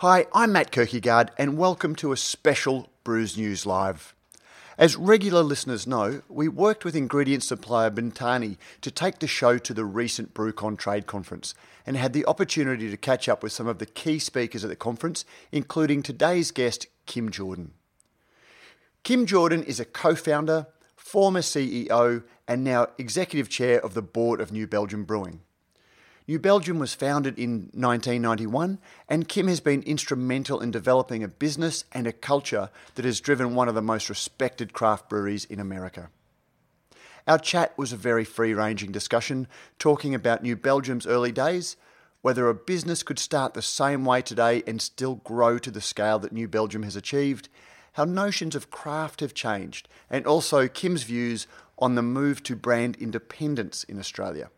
Hi, I'm Matt Kirkegaard, and welcome to a special Brews News Live. As regular listeners know, we worked with ingredient supplier Bintani to take the show to the recent BrewCon Trade Conference and had the opportunity to catch up with some of the key speakers at the conference, including today's guest, Kim Jordan. Kim Jordan is a co founder, former CEO, and now executive chair of the board of New Belgium Brewing. New Belgium was founded in 1991, and Kim has been instrumental in developing a business and a culture that has driven one of the most respected craft breweries in America. Our chat was a very free ranging discussion, talking about New Belgium's early days, whether a business could start the same way today and still grow to the scale that New Belgium has achieved, how notions of craft have changed, and also Kim's views on the move to brand independence in Australia.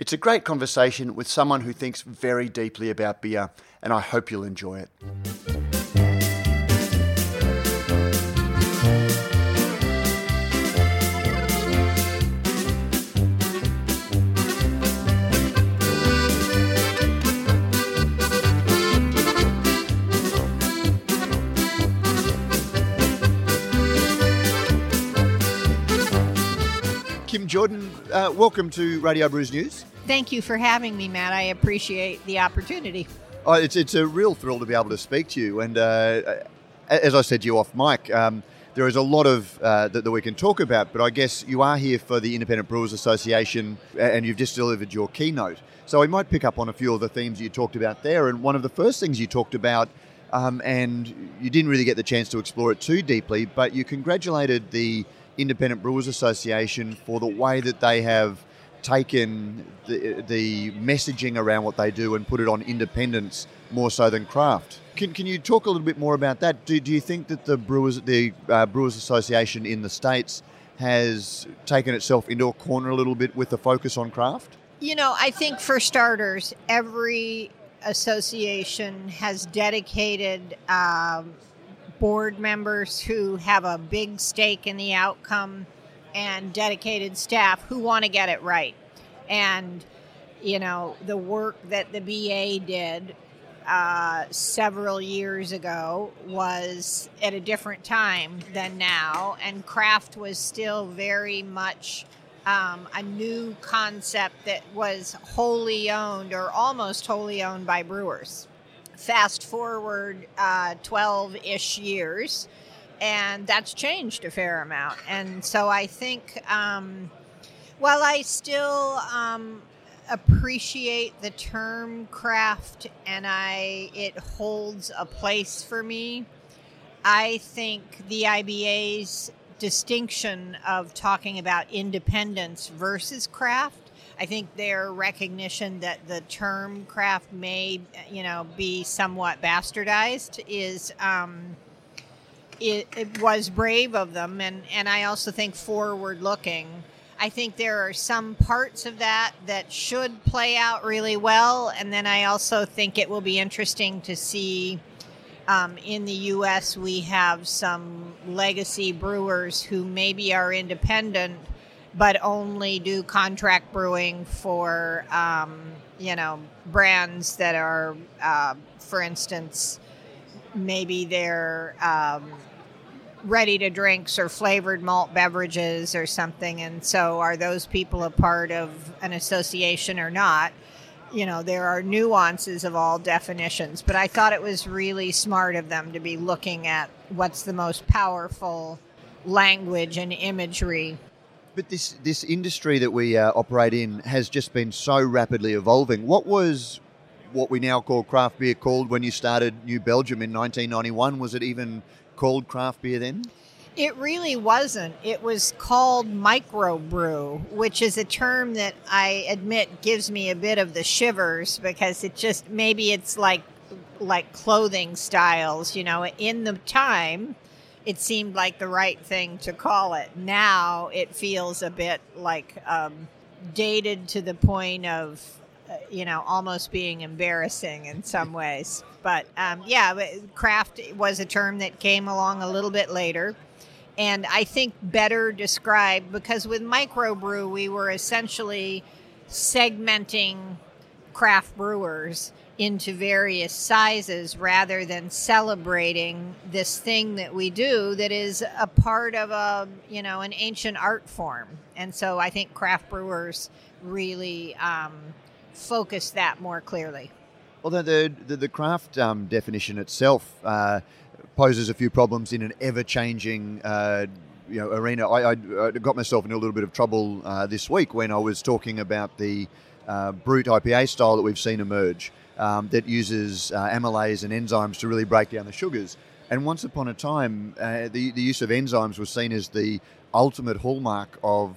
It's a great conversation with someone who thinks very deeply about beer, and I hope you'll enjoy it. Kim Jordan, uh, welcome to Radio Brews News. Thank you for having me, Matt. I appreciate the opportunity. Oh, it's, it's a real thrill to be able to speak to you. And uh, as I said to you off mic, um, there is a lot of uh, that, that we can talk about, but I guess you are here for the Independent Brewers Association and you've just delivered your keynote. So we might pick up on a few of the themes you talked about there. And one of the first things you talked about, um, and you didn't really get the chance to explore it too deeply, but you congratulated the Independent Brewers Association for the way that they have taken the, the messaging around what they do and put it on independence more so than craft. Can, can you talk a little bit more about that? Do, do you think that the Brewers the uh, Brewers Association in the states has taken itself into a corner a little bit with the focus on craft? You know, I think for starters, every association has dedicated um, board members who have a big stake in the outcome and dedicated staff who want to get it right. And, you know, the work that the BA did uh, several years ago was at a different time than now, and craft was still very much um, a new concept that was wholly owned or almost wholly owned by brewers fast forward 12 uh, ish years, and that's changed a fair amount. And so I think um, while I still um, appreciate the term craft and I it holds a place for me, I think the IBA's distinction of talking about independence versus craft I think their recognition that the term craft may, you know, be somewhat bastardized is um, it, it was brave of them, and and I also think forward looking. I think there are some parts of that that should play out really well, and then I also think it will be interesting to see. Um, in the U.S., we have some legacy brewers who maybe are independent but only do contract brewing for um, you know brands that are, uh, for instance, maybe they're um, ready to drinks or flavored malt beverages or something. And so, are those people a part of an association or not? You know, there are nuances of all definitions, but I thought it was really smart of them to be looking at what's the most powerful language and imagery but this this industry that we uh, operate in has just been so rapidly evolving. What was what we now call craft beer called when you started New Belgium in 1991? Was it even called craft beer then? It really wasn't. It was called microbrew, which is a term that I admit gives me a bit of the shivers because it just maybe it's like like clothing styles, you know, in the time it seemed like the right thing to call it. Now it feels a bit like um, dated to the point of, you know, almost being embarrassing in some ways. But um, yeah, craft was a term that came along a little bit later. And I think better described because with microbrew, we were essentially segmenting craft brewers into various sizes rather than celebrating this thing that we do that is a part of a you know an ancient art form and so i think craft brewers really um, focus that more clearly well the the, the craft um, definition itself uh, poses a few problems in an ever-changing uh, you know arena I, I, got myself in a little bit of trouble uh, this week when i was talking about the uh, brut ipa style that we've seen emerge um, that uses uh, amylase and enzymes to really break down the sugars. And once upon a time, uh, the, the use of enzymes was seen as the ultimate hallmark of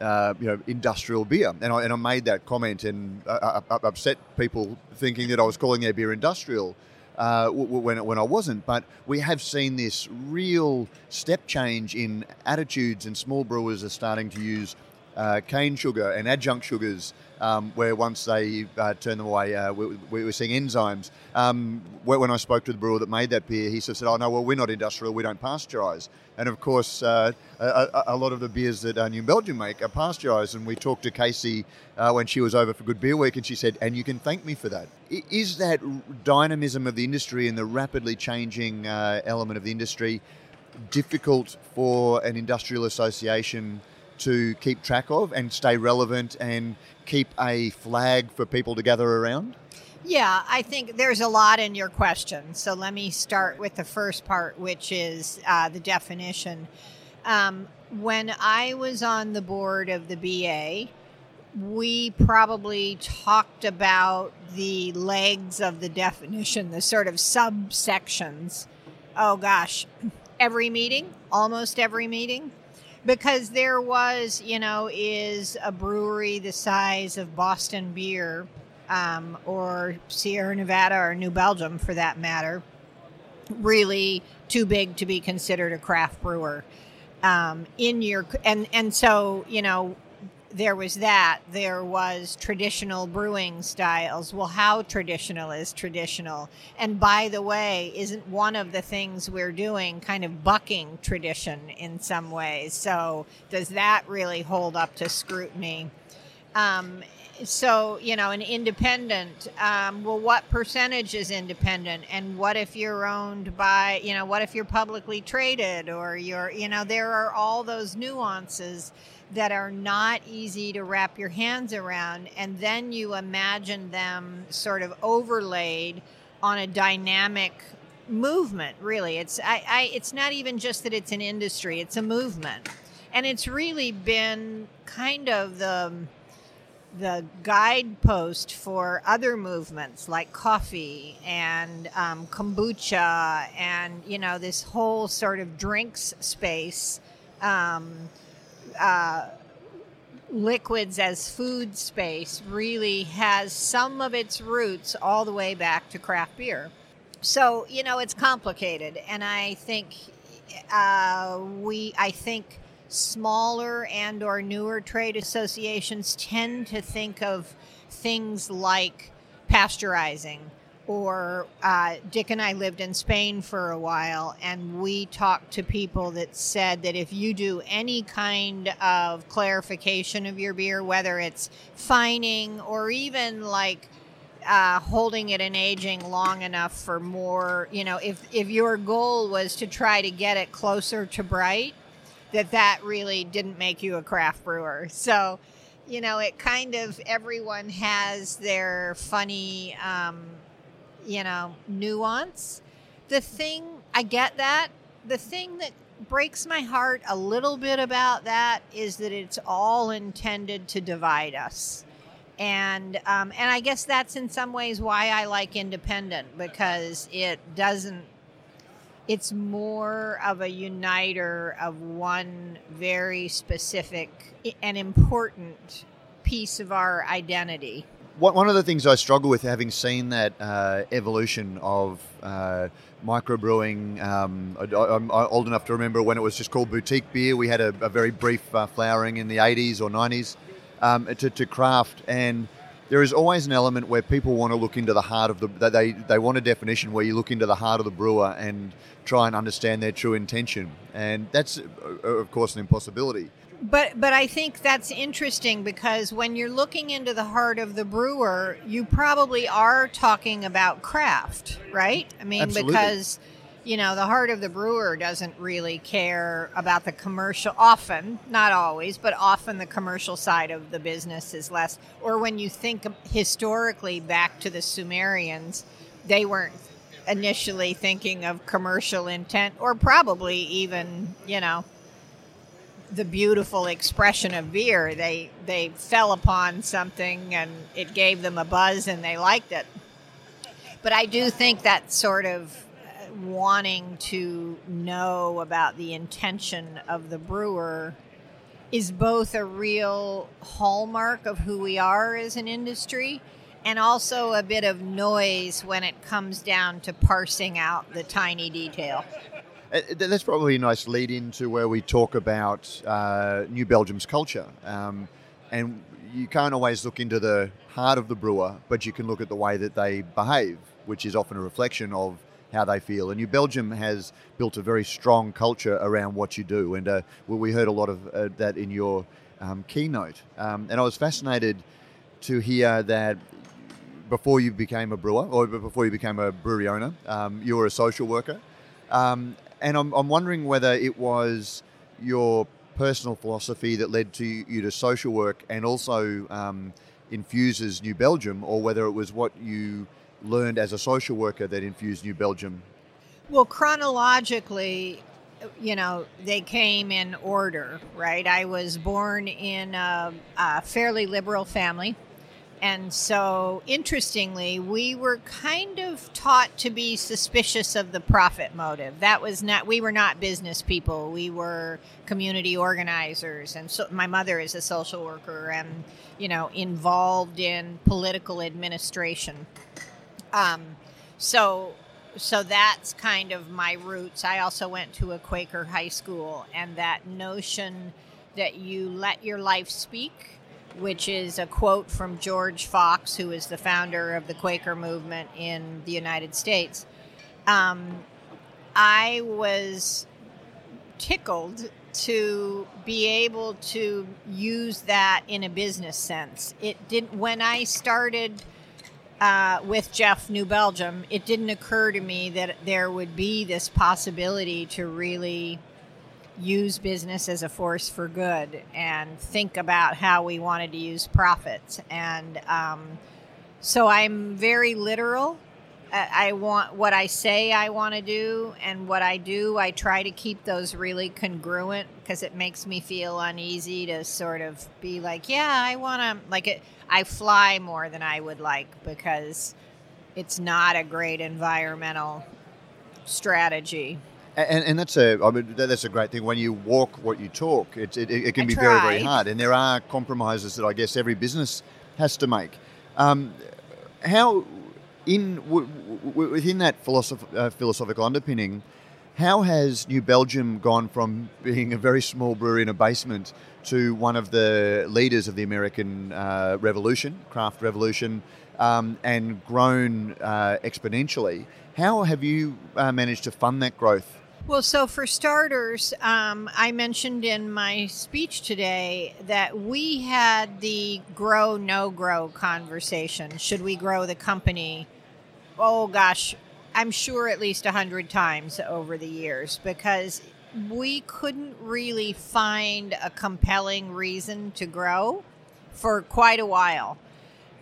uh, you know industrial beer. And I, and I made that comment and uh, uh, upset people thinking that I was calling their beer industrial. Uh, when, when I wasn't. But we have seen this real step change in attitudes, and small brewers are starting to use uh, cane sugar and adjunct sugars, um, where once they uh, turn them away, uh, we, we, were seeing enzymes. Um, when I spoke to the brewer that made that beer, he said, "Oh no, well we're not industrial, we don't pasteurize." And of course, uh, a, a, lot of the beers that uh, New Belgium make are pasteurized. And we talked to Casey uh, when she was over for Good Beer Week, and she said, "And you can thank me for that." Is that dynamism of the industry and the rapidly changing element of the industry difficult for an industrial association? To keep track of and stay relevant and keep a flag for people to gather around? Yeah, I think there's a lot in your question. So let me start with the first part, which is uh, the definition. Um, when I was on the board of the BA, we probably talked about the legs of the definition, the sort of subsections. Oh gosh, every meeting, almost every meeting because there was, you know, is a brewery the size of Boston Beer um, or Sierra Nevada or New Belgium for that matter really too big to be considered a craft brewer. Um, in your and and so you know there was that. There was traditional brewing styles. Well, how traditional is traditional? And by the way, isn't one of the things we're doing kind of bucking tradition in some ways? So, does that really hold up to scrutiny? Um, so you know an independent um, well what percentage is independent? And what if you're owned by you know what if you're publicly traded or you're you know there are all those nuances that are not easy to wrap your hands around. And then you imagine them sort of overlaid on a dynamic movement really. It's I, I it's not even just that it's an industry it's a movement. And it's really been kind of the the guidepost for other movements like coffee and um, kombucha and you know this whole sort of drinks space um, uh, liquids as food space really has some of its roots all the way back to craft beer. So you know it's complicated, and I think uh, we I think smaller and or newer trade associations tend to think of things like pasteurizing or uh, Dick and I lived in Spain for a while, and we talked to people that said that if you do any kind of clarification of your beer, whether it's fining or even like uh, holding it and aging long enough for more, you know, if if your goal was to try to get it closer to bright, that that really didn't make you a craft brewer. So, you know, it kind of everyone has their funny. Um, you know, nuance. The thing, I get that. The thing that breaks my heart a little bit about that is that it's all intended to divide us. And um, and I guess that's in some ways why I like independent because it doesn't. It's more of a uniter of one very specific and important piece of our identity one of the things I struggle with, having seen that uh, evolution of uh, microbrewing, um, I, am old enough to remember when it was just called boutique beer. We had a, a very brief uh, flowering in the 80s or 90s um, to, to, craft, and there is always an element where people want to look into the heart of the they they want a definition where you look into the heart of the brewer and try and understand their true intention, and that's uh, of course an impossibility. But but I think that's interesting because when you're looking into the heart of the brewer, you probably are talking about craft, right? I mean, Absolutely. because you know the heart of the brewer doesn't really care about the commercial. Often, not always, but often the commercial side of the business is less. Or when you think historically back to the Sumerians, they weren't initially thinking of commercial intent, or probably even you know the beautiful expression of beer. They they fell upon something and it gave them a buzz and they liked it. But I do think that sort of wanting to know about the intention of the brewer is both a real hallmark of who we are as an industry and also a bit of noise when it comes down to parsing out the tiny detail. Uh, that's probably a nice lead into where we talk about uh, New Belgium's culture. Um, and you can't always look into the heart of the brewer, but you can look at the way that they behave, which is often a reflection of how they feel. And New Belgium has built a very strong culture around what you do. And uh, well, we heard a lot of uh, that in your um, keynote. Um, and I was fascinated to hear that before you became a brewer, or before you became a brewery owner, um, you were a social worker. Um, and I'm, I'm wondering whether it was your personal philosophy that led to you to social work and also um, infuses New Belgium, or whether it was what you learned as a social worker that infused New Belgium. Well, chronologically, you know, they came in order, right? I was born in a, a fairly liberal family. And so, interestingly, we were kind of taught to be suspicious of the profit motive. That was not, we were not business people. We were community organizers. And so, my mother is a social worker and, you know, involved in political administration. Um, so, so that's kind of my roots. I also went to a Quaker high school, and that notion that you let your life speak which is a quote from George Fox, who is the founder of the Quaker movement in the United States. Um, I was tickled to be able to use that in a business sense. It didn't when I started uh, with Jeff New Belgium. It didn't occur to me that there would be this possibility to really use business as a force for good and think about how we wanted to use profits. And um, so I'm very literal. I want what I say I want to do, and what I do, I try to keep those really congruent because it makes me feel uneasy to sort of be like, yeah, I want to, like it. I fly more than I would like because it's not a great environmental strategy. And, and, that's a I mean that's a great thing. When you walk what you talk, it, it, it can I be very very hard, and there are compromises that I guess every business has to make. Um, how in w- w- within that philosoph- uh, philosophical underpinning, how has New Belgium gone from being a very small brewery in a basement to one of the leaders of the American uh, Revolution, craft revolution, um, and grown uh, exponentially? How have you uh, managed to fund that growth? Well, so for starters, um, I mentioned in my speech today that we had the grow, no grow conversation. Should we grow the company? Oh, gosh, I'm sure at least a hundred times over the years because we couldn't really find a compelling reason to grow for quite a while.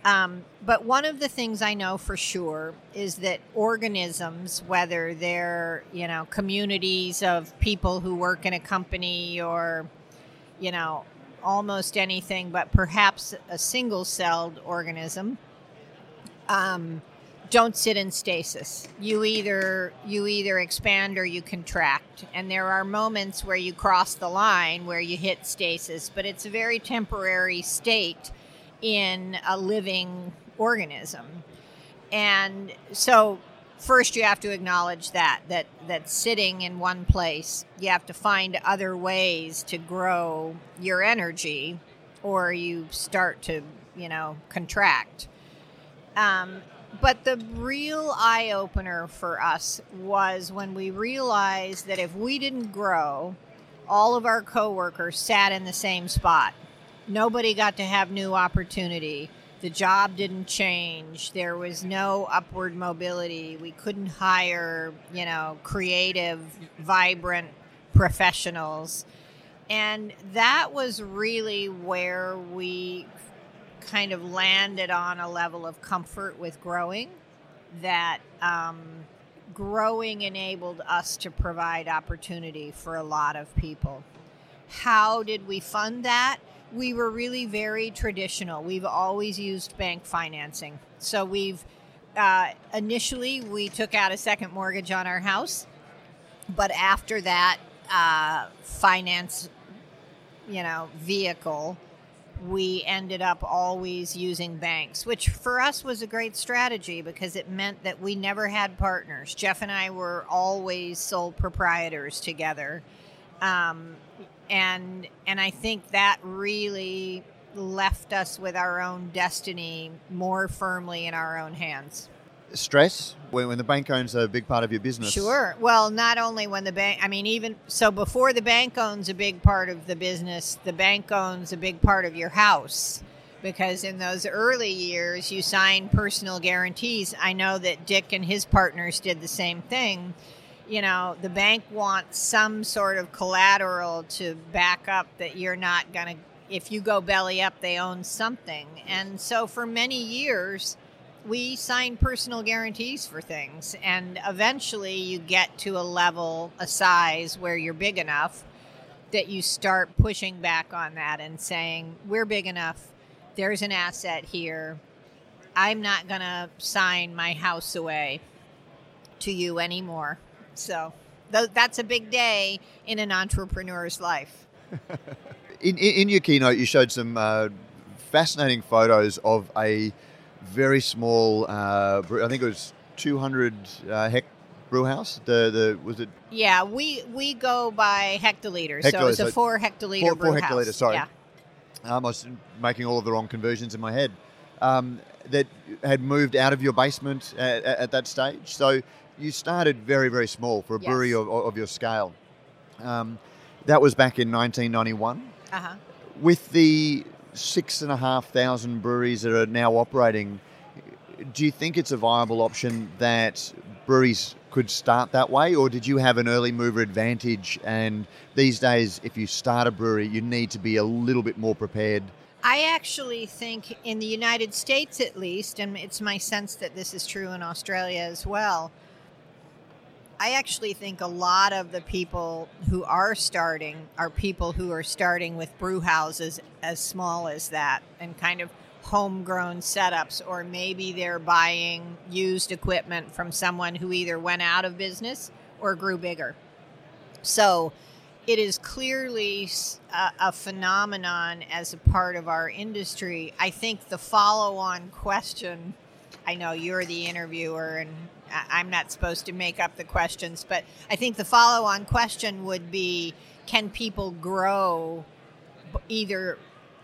Um, but one of the things I know for sure is that organisms, whether they're you know communities of people who work in a company or you know almost anything, but perhaps a single-celled organism, um, don't sit in stasis. You either you either expand or you contract, and there are moments where you cross the line where you hit stasis, but it's a very temporary state in a living organism. And so first you have to acknowledge that that that sitting in one place, you have to find other ways to grow your energy or you start to, you know, contract. Um, but the real eye opener for us was when we realized that if we didn't grow, all of our coworkers sat in the same spot. Nobody got to have new opportunity. The job didn't change. There was no upward mobility. We couldn't hire, you know, creative, vibrant professionals. And that was really where we kind of landed on a level of comfort with growing that um, growing enabled us to provide opportunity for a lot of people. How did we fund that? We were really very traditional. We've always used bank financing. So we've uh, initially we took out a second mortgage on our house, but after that uh, finance, you know, vehicle, we ended up always using banks, which for us was a great strategy because it meant that we never had partners. Jeff and I were always sole proprietors together, um, and and I think that really left us with our own destiny more firmly in our own hands stress when, when the bank owns a big part of your business? Sure. Well, not only when the bank, I mean, even so, before the bank owns a big part of the business, the bank owns a big part of your house. Because in those early years, you sign personal guarantees. I know that Dick and his partners did the same thing. You know, the bank wants some sort of collateral to back up that you're not going to, if you go belly up, they own something. And so for many years, we signed personal guarantees for things. And eventually you get to a level a size where you're big enough that you start pushing back on that and saying we're big enough. There's an asset here. I'm not going to sign my house away to you anymore so th- that's a big day in an entrepreneur's life in, in, in, your keynote you showed some uh, fascinating photos of a very small. Uh, I think it was 200 uh, hect brew house. The the was it? Yeah, we we go by hectoliters, hectoliters so it's a four hectoliter four, brew four hectoliters. House. Sorry, yeah. um, I was making all of the wrong conversions in my head. Um, that had moved out of your basement at, at, that stage. So you started very very small for a yes. brewery of, of, your scale. Um, that was back in 1991. Uh-huh. With the six and a half thousand breweries that are now operating. Do you think it's a viable option that breweries could start that way, or did you have an early mover advantage? And these days, if you start a brewery, you need to be a little bit more prepared. I actually think in the United States, at least, and it's my sense that this is true in Australia as well, I actually think a lot of the people who are starting are people who are starting with brew houses as small as that and kind of homegrown setups, or maybe they're buying used equipment from someone who either went out of business or grew bigger. So it is clearly a, a phenomenon as a part of our industry. I think the follow on question I know you're the interviewer and I'm not supposed to make up the questions, but I think the follow on question would be can people grow either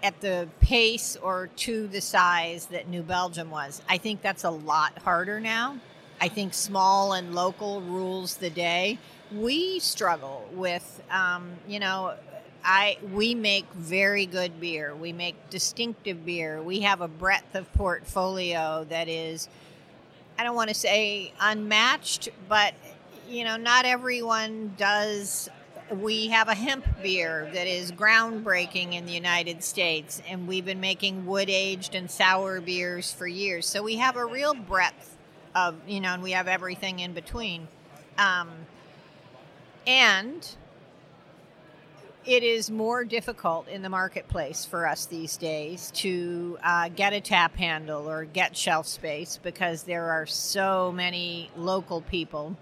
at the pace or to the size that New Belgium was? I think that's a lot harder now. I think small and local rules the day. We struggle with, um, you know, I we make very good beer. We make distinctive beer. We have a breadth of portfolio that is I don't want to say unmatched, but you know, not everyone does. We have a hemp beer that is groundbreaking in the United States, and we've been making wood aged and sour beers for years. So we have a real breadth of, you know, and we have everything in between. Um, and it is more difficult in the marketplace for us these days to uh, get a tap handle or get shelf space because there are so many local people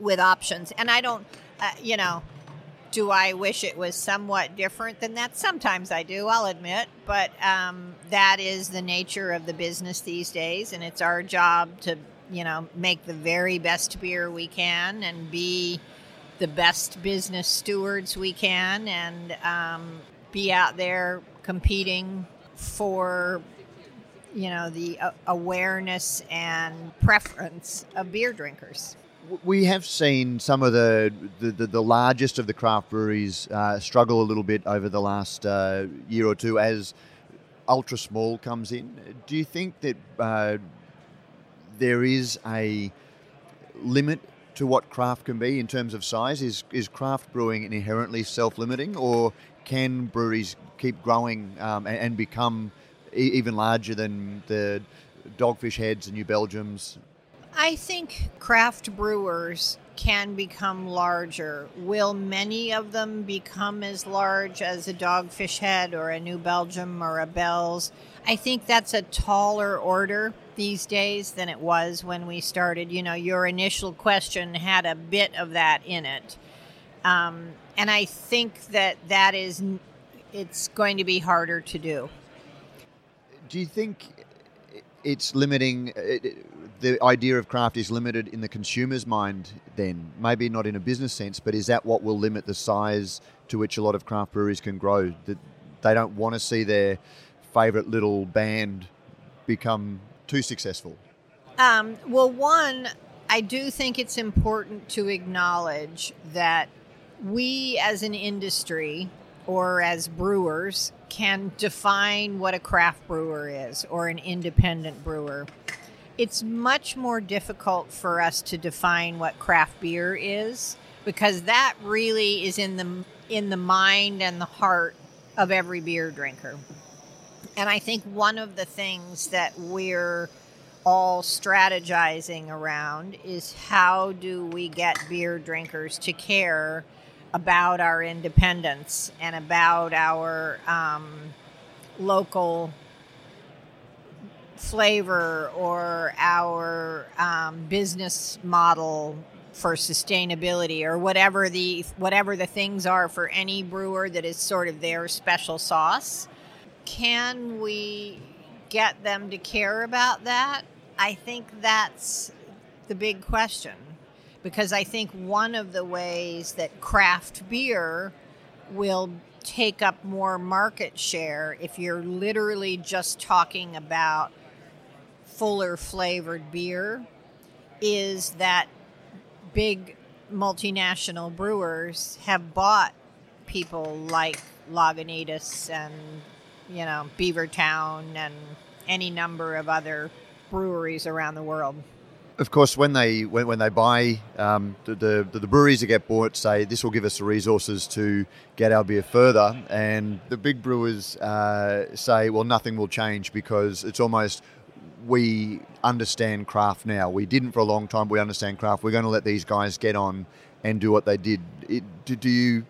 with options. And I don't, uh, you know, do I wish it was somewhat different than that? Sometimes I do, I'll admit, but um, that is the nature of the business these days, and it's our job to, you know, make the very best beer we can and be the best business stewards we can and um, be out there competing for you know the uh, awareness and preference of beer drinkers. We have seen some of the the, the, the largest of the craft breweries uh, struggle a little bit over the last uh, year or two as ultra small comes in. Do you think that uh, there is a limit to what craft can be in terms of size? Is is craft brewing inherently self limiting, or can breweries keep growing um, and, and, become e- even larger than the Dogfish Heads and New Belgiums? I think craft brewers can become larger. Will many of them become as large as a Dogfish Head or a New Belgium or a Bell's? I think that's a taller order these days than it was when we started. You know, your initial question had a bit of that in it. Um, and I think that that is, it's going to be harder to do. Do you think it's limiting? The idea of craft is limited in the consumer's mind. Then maybe not in a business sense, but is that what will limit the size to which a lot of craft breweries can grow? That they don't want to see their favourite little band become too successful? Um, well, one, I do think it's important to acknowledge that we as an industry or as brewers can define what a craft brewer is or an independent brewer. It's much more difficult for us to define what craft beer is because that really is in the in the mind and the heart of every beer drinker. And I think one of the things that we're all strategizing around is how do we get beer drinkers to care about our independence and about our um, local flavor or our um, business model for sustainability or whatever the whatever the things are for any brewer that is sort of their special sauce can we get them to care about that? I think that's the big question because I think one of the ways that craft beer will take up more market share if you're literally just talking about fuller flavored beer is that big multinational brewers have bought people like Lagunitas and you know Beavertown and any number of other breweries around the world of course, when they when, when they buy um, the, the, the breweries that get bought say this will give us the resources to get our beer further, and the big brewers uh, say, well, nothing will change because it's almost we understand craft now. We didn't for a long time, we understand craft. We're going to let these guys get on and do what they did. It, do, do, you?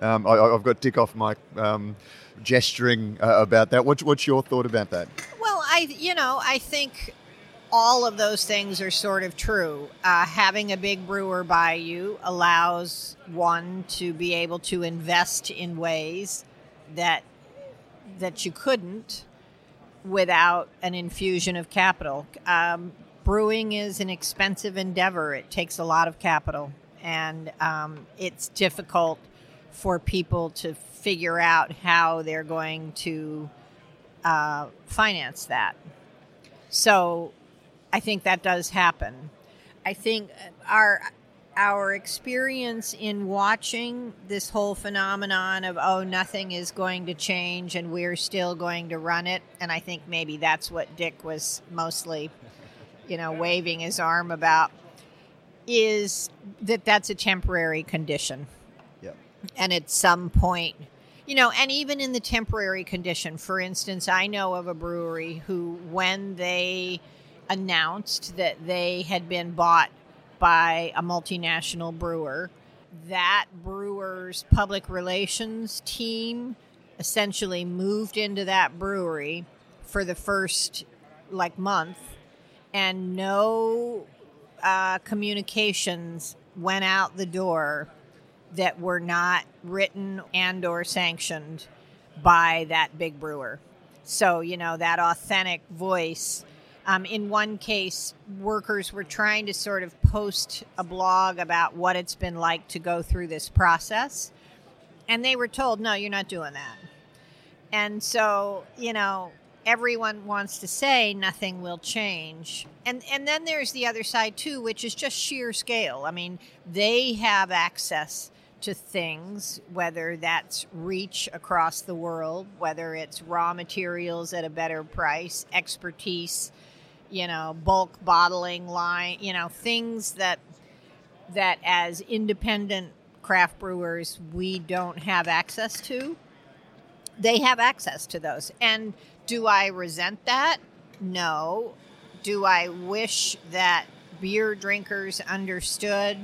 Um, I, have got tick off my um, gesturing uh, about that. What's, what's your thought about that? Well, I you know I think all of those things are sort of true. Uh, having a big brewer buy you allows one to be able to invest in ways that that you couldn't without an infusion of capital. Um, brewing is an expensive endeavor. It takes a lot of capital, and um, it's difficult for people to figure out how they're going to uh, finance that. So I think that does happen. I think our our experience in watching this whole phenomenon of oh nothing is going to change and we're still going to run it and I think maybe that's what Dick was mostly you know waving his arm about is that that's a temporary condition. And at some point you know, and even in the temporary condition, for instance, I know of a brewery who, when they announced that they had been bought by a multinational brewer. That brewer's public relations team essentially moved into that brewery for the first like month, and no uh, communications went out the door that were not written and or sanctioned by that big brewer. So you know that authentic voice um, in one case, workers were trying to sort of post a blog about what it's been like to go through this process. And they were told, no, you're not doing that. And so, you know, everyone wants to say nothing will change. And and then there's the other side too, which is just sheer scale. I mean, they have access to things, whether that's reach across the world, whether it's raw materials at a better price, expertise, you know, bulk bottling line, you know, things that that as independent craft brewers we don't have access to. They have access to those. And do I resent that? No. Do I wish that beer drinkers understood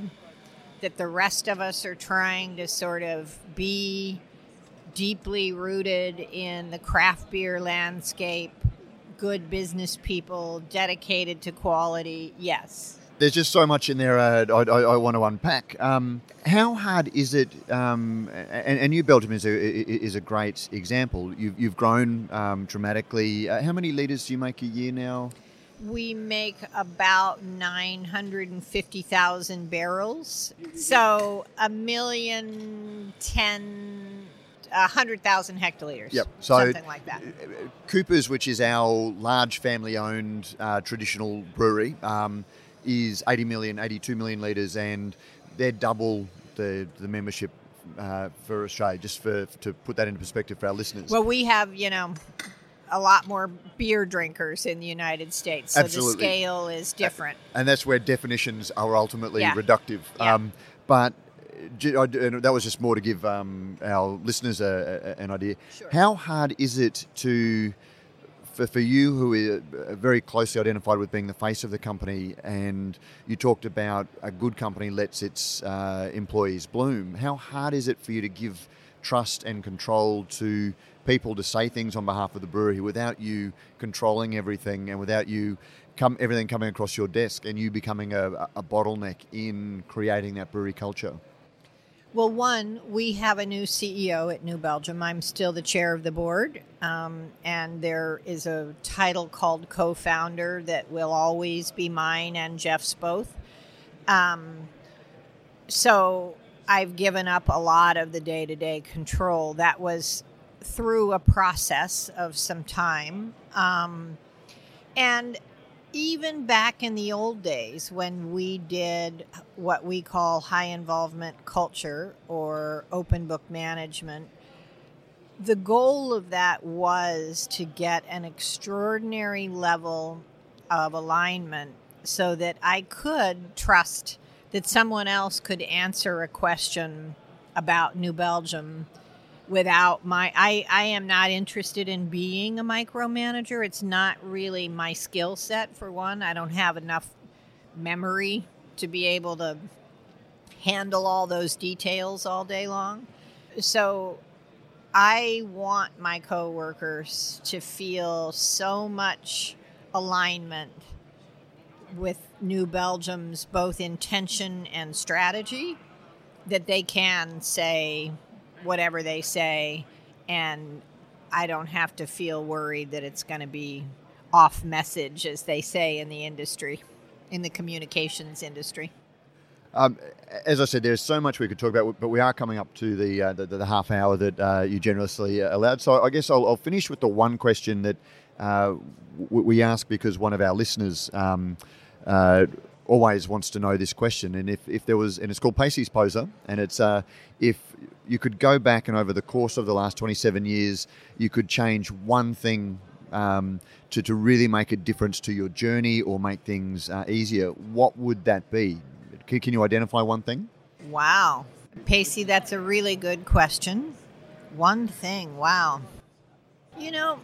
that the rest of us are trying to sort of be deeply rooted in the craft beer landscape, good business people, dedicated to quality? Yes there's just so much in there uh, I, I, I, want to unpack. Um, how hard is it? Um, and, and, New Belgium is a is a great example. You've, you've grown um, dramatically. Uh, how many liters do you make a year now? We make about nine hundred and fifty thousand barrels. So a million ten. A hundred thousand hectoliters. Yep. So something like that. Coopers, which is our large family-owned uh, traditional brewery, um, is 80 million, 82 million litres, and they're double the, the membership uh, for Australia, just for to put that into perspective for our listeners. Well, we have, you know, a lot more beer drinkers in the United States, so Absolutely. the scale is different. And that's where definitions are ultimately yeah. reductive. Yeah. Um, but that was just more to give um, our listeners a, a, an idea. Sure. How hard is it to for, for you who are very closely identified with being the face of the company and you talked about a good company lets its uh, employees bloom how hard is it for you to give trust and control to people to say things on behalf of the brewery without you controlling everything and without you come everything coming across your desk and you becoming a, a bottleneck in creating that brewery culture well, one, we have a new CEO at New Belgium. I'm still the chair of the board, um, and there is a title called co founder that will always be mine and Jeff's both. Um, so I've given up a lot of the day to day control. That was through a process of some time. Um, and even back in the old days when we did what we call high involvement culture or open book management, the goal of that was to get an extraordinary level of alignment so that I could trust that someone else could answer a question about New Belgium without my I, I am not interested in being a micromanager. It's not really my skill set for one. I don't have enough memory to be able to handle all those details all day long. So i want my coworkers to feel so much alignment with new belgium's both intention and strategy that they can say whatever they say, and I don't have to feel worried that it's going to be off message, as they say in the industry, in the communications industry. Um, as I said, there's so much we could talk about, but we are coming up to the uh, the, the, half hour that uh, you generously uh, allowed. So I guess I'll, I'll, finish with the one question that uh, we ask because one of our listeners um, uh, always wants to know this question. And if, if there was, and it's called Pacey's Poser, and it's uh, if you could go back and over the course of the last 27 years, you could change one thing um, to, to really make a difference to your journey or make things uh, easier, what would that be? Can, can you identify one thing? Wow. Pacey, that's a really good question. One thing, wow. You know,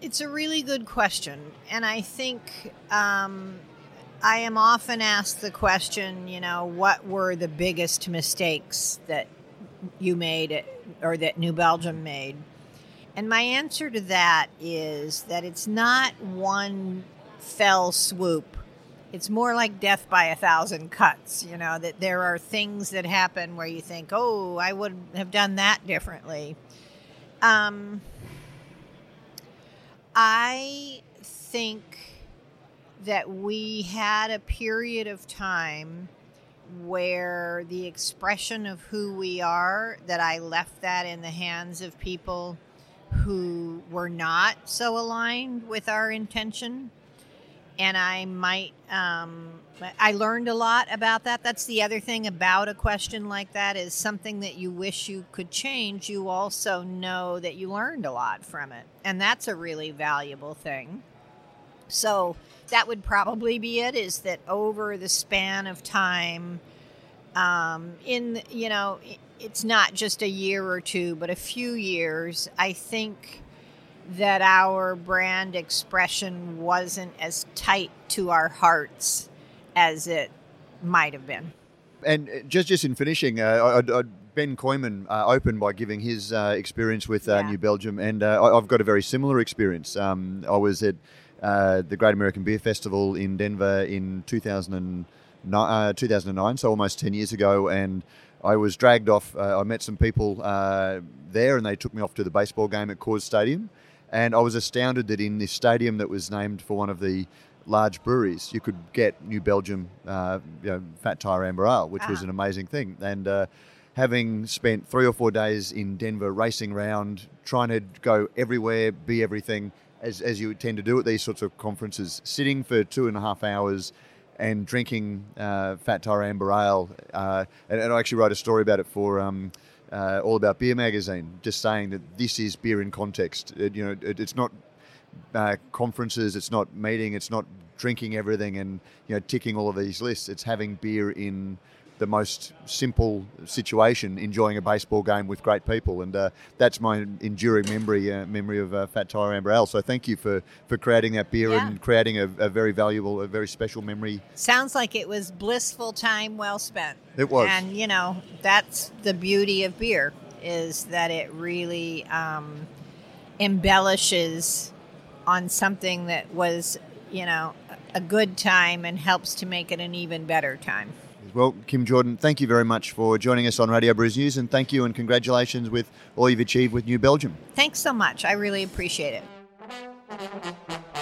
it's a really good question. And I think um, I am often asked the question, you know, what were the biggest mistakes that you made or that New Belgium made? And my answer to that is that it's not one fell swoop. It's more like death by a thousand cuts, you know, that there are things that happen where you think, oh, I would have done that differently. Um, I think that we had a period of time where the expression of who we are, that I left that in the hands of people who were not so aligned with our intention. And I might, um, I learned a lot about that. That's the other thing about a question like that is something that you wish you could change. You also know that you learned a lot from it. And that's a really valuable thing. So that would probably be it is that over the span of time, um, in, you know, it's not just a year or two, but a few years, I think that our brand expression wasn't as tight to our hearts as it might have been. And uh, just just in finishing, uh, I, I, Ben Koyman uh, opened by giving his uh, experience with uh, yeah. New Belgium, and uh, I've got a very similar experience. Um, I was at the Great American Beer Festival in Denver in 2009, 2009, so almost 10 years ago, and I was dragged off. I met some people there, and they took me off to the baseball game at Coors Stadium. And I was astounded that in this stadium that was named for one of the large breweries, you could get New Belgium uh, you know, Fat Tire Amber Ale, which ah. was an amazing thing. And uh, having spent three or four days in Denver racing around, trying to go everywhere, be everything, as, as you tend to do at these sorts of conferences, sitting for two and a half hours and drinking uh, Fat Tire Amber Ale. Uh, and, and, I actually wrote a story about it for. Um, uh, all about beer magazine, just saying that this is beer in context. It, you know, it, it's not uh, conferences, it's not meeting, it's not drinking everything and you know ticking all of these lists. It's having beer in the most simple situation, enjoying a baseball game with great people, and uh, that's my enduring memory uh, memory of uh, Fat Tire Amber Ale. So thank you for for creating that beer yeah. and creating a, a, very valuable, a very special memory. Sounds like it was blissful time well spent. It was, and you know that's the beauty of beer is that it really um, embellishes on something that was you know a good time and helps to make it an even better time. Well, Kim Jordan, thank you very much for joining us on Radio Brews News, and thank you and congratulations with all you've achieved with New Belgium. Thanks so much. I really appreciate it.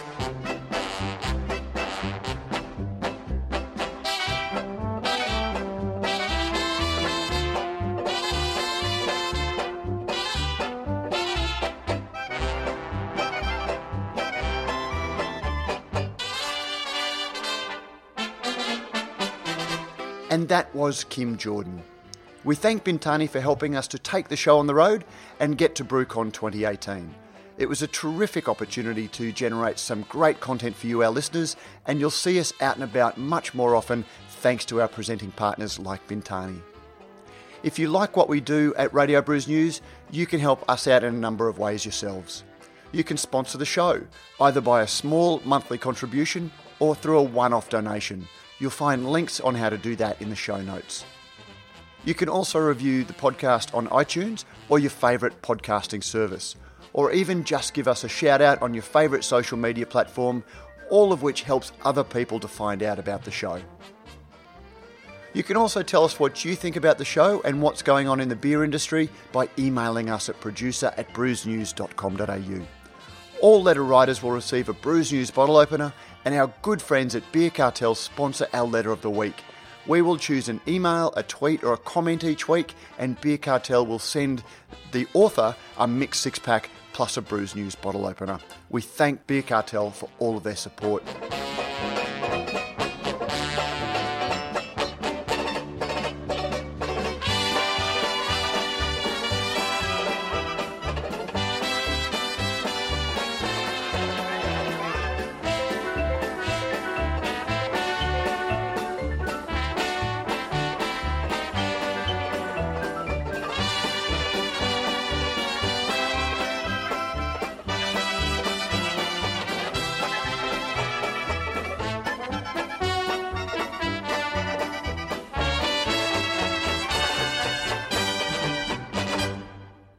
And that was Kim Jordan. We thank Bintani for helping us to take the show on the road and get to BrewCon 2018. It was a terrific opportunity to generate some great content for you, our listeners, and you'll see us out and about much more often thanks to our presenting partners like Bintani. If you like what we do at Radio Brews News, you can help us out in a number of ways yourselves. You can sponsor the show, either by a small monthly contribution or through a one off donation. You'll find links on how to do that in the show notes. You can also review the podcast on iTunes or your favourite podcasting service, or even just give us a shout out on your favourite social media platform, all of which helps other people to find out about the show. You can also tell us what you think about the show and what's going on in the beer industry by emailing us at producer at brewsnews.com.au. All letter writers will receive a Brews News bottle opener and our good friends at Beer Cartel sponsor our letter of the week. We will choose an email, a tweet, or a comment each week, and Beer Cartel will send the author a mixed six pack plus a Brews News bottle opener. We thank Beer Cartel for all of their support.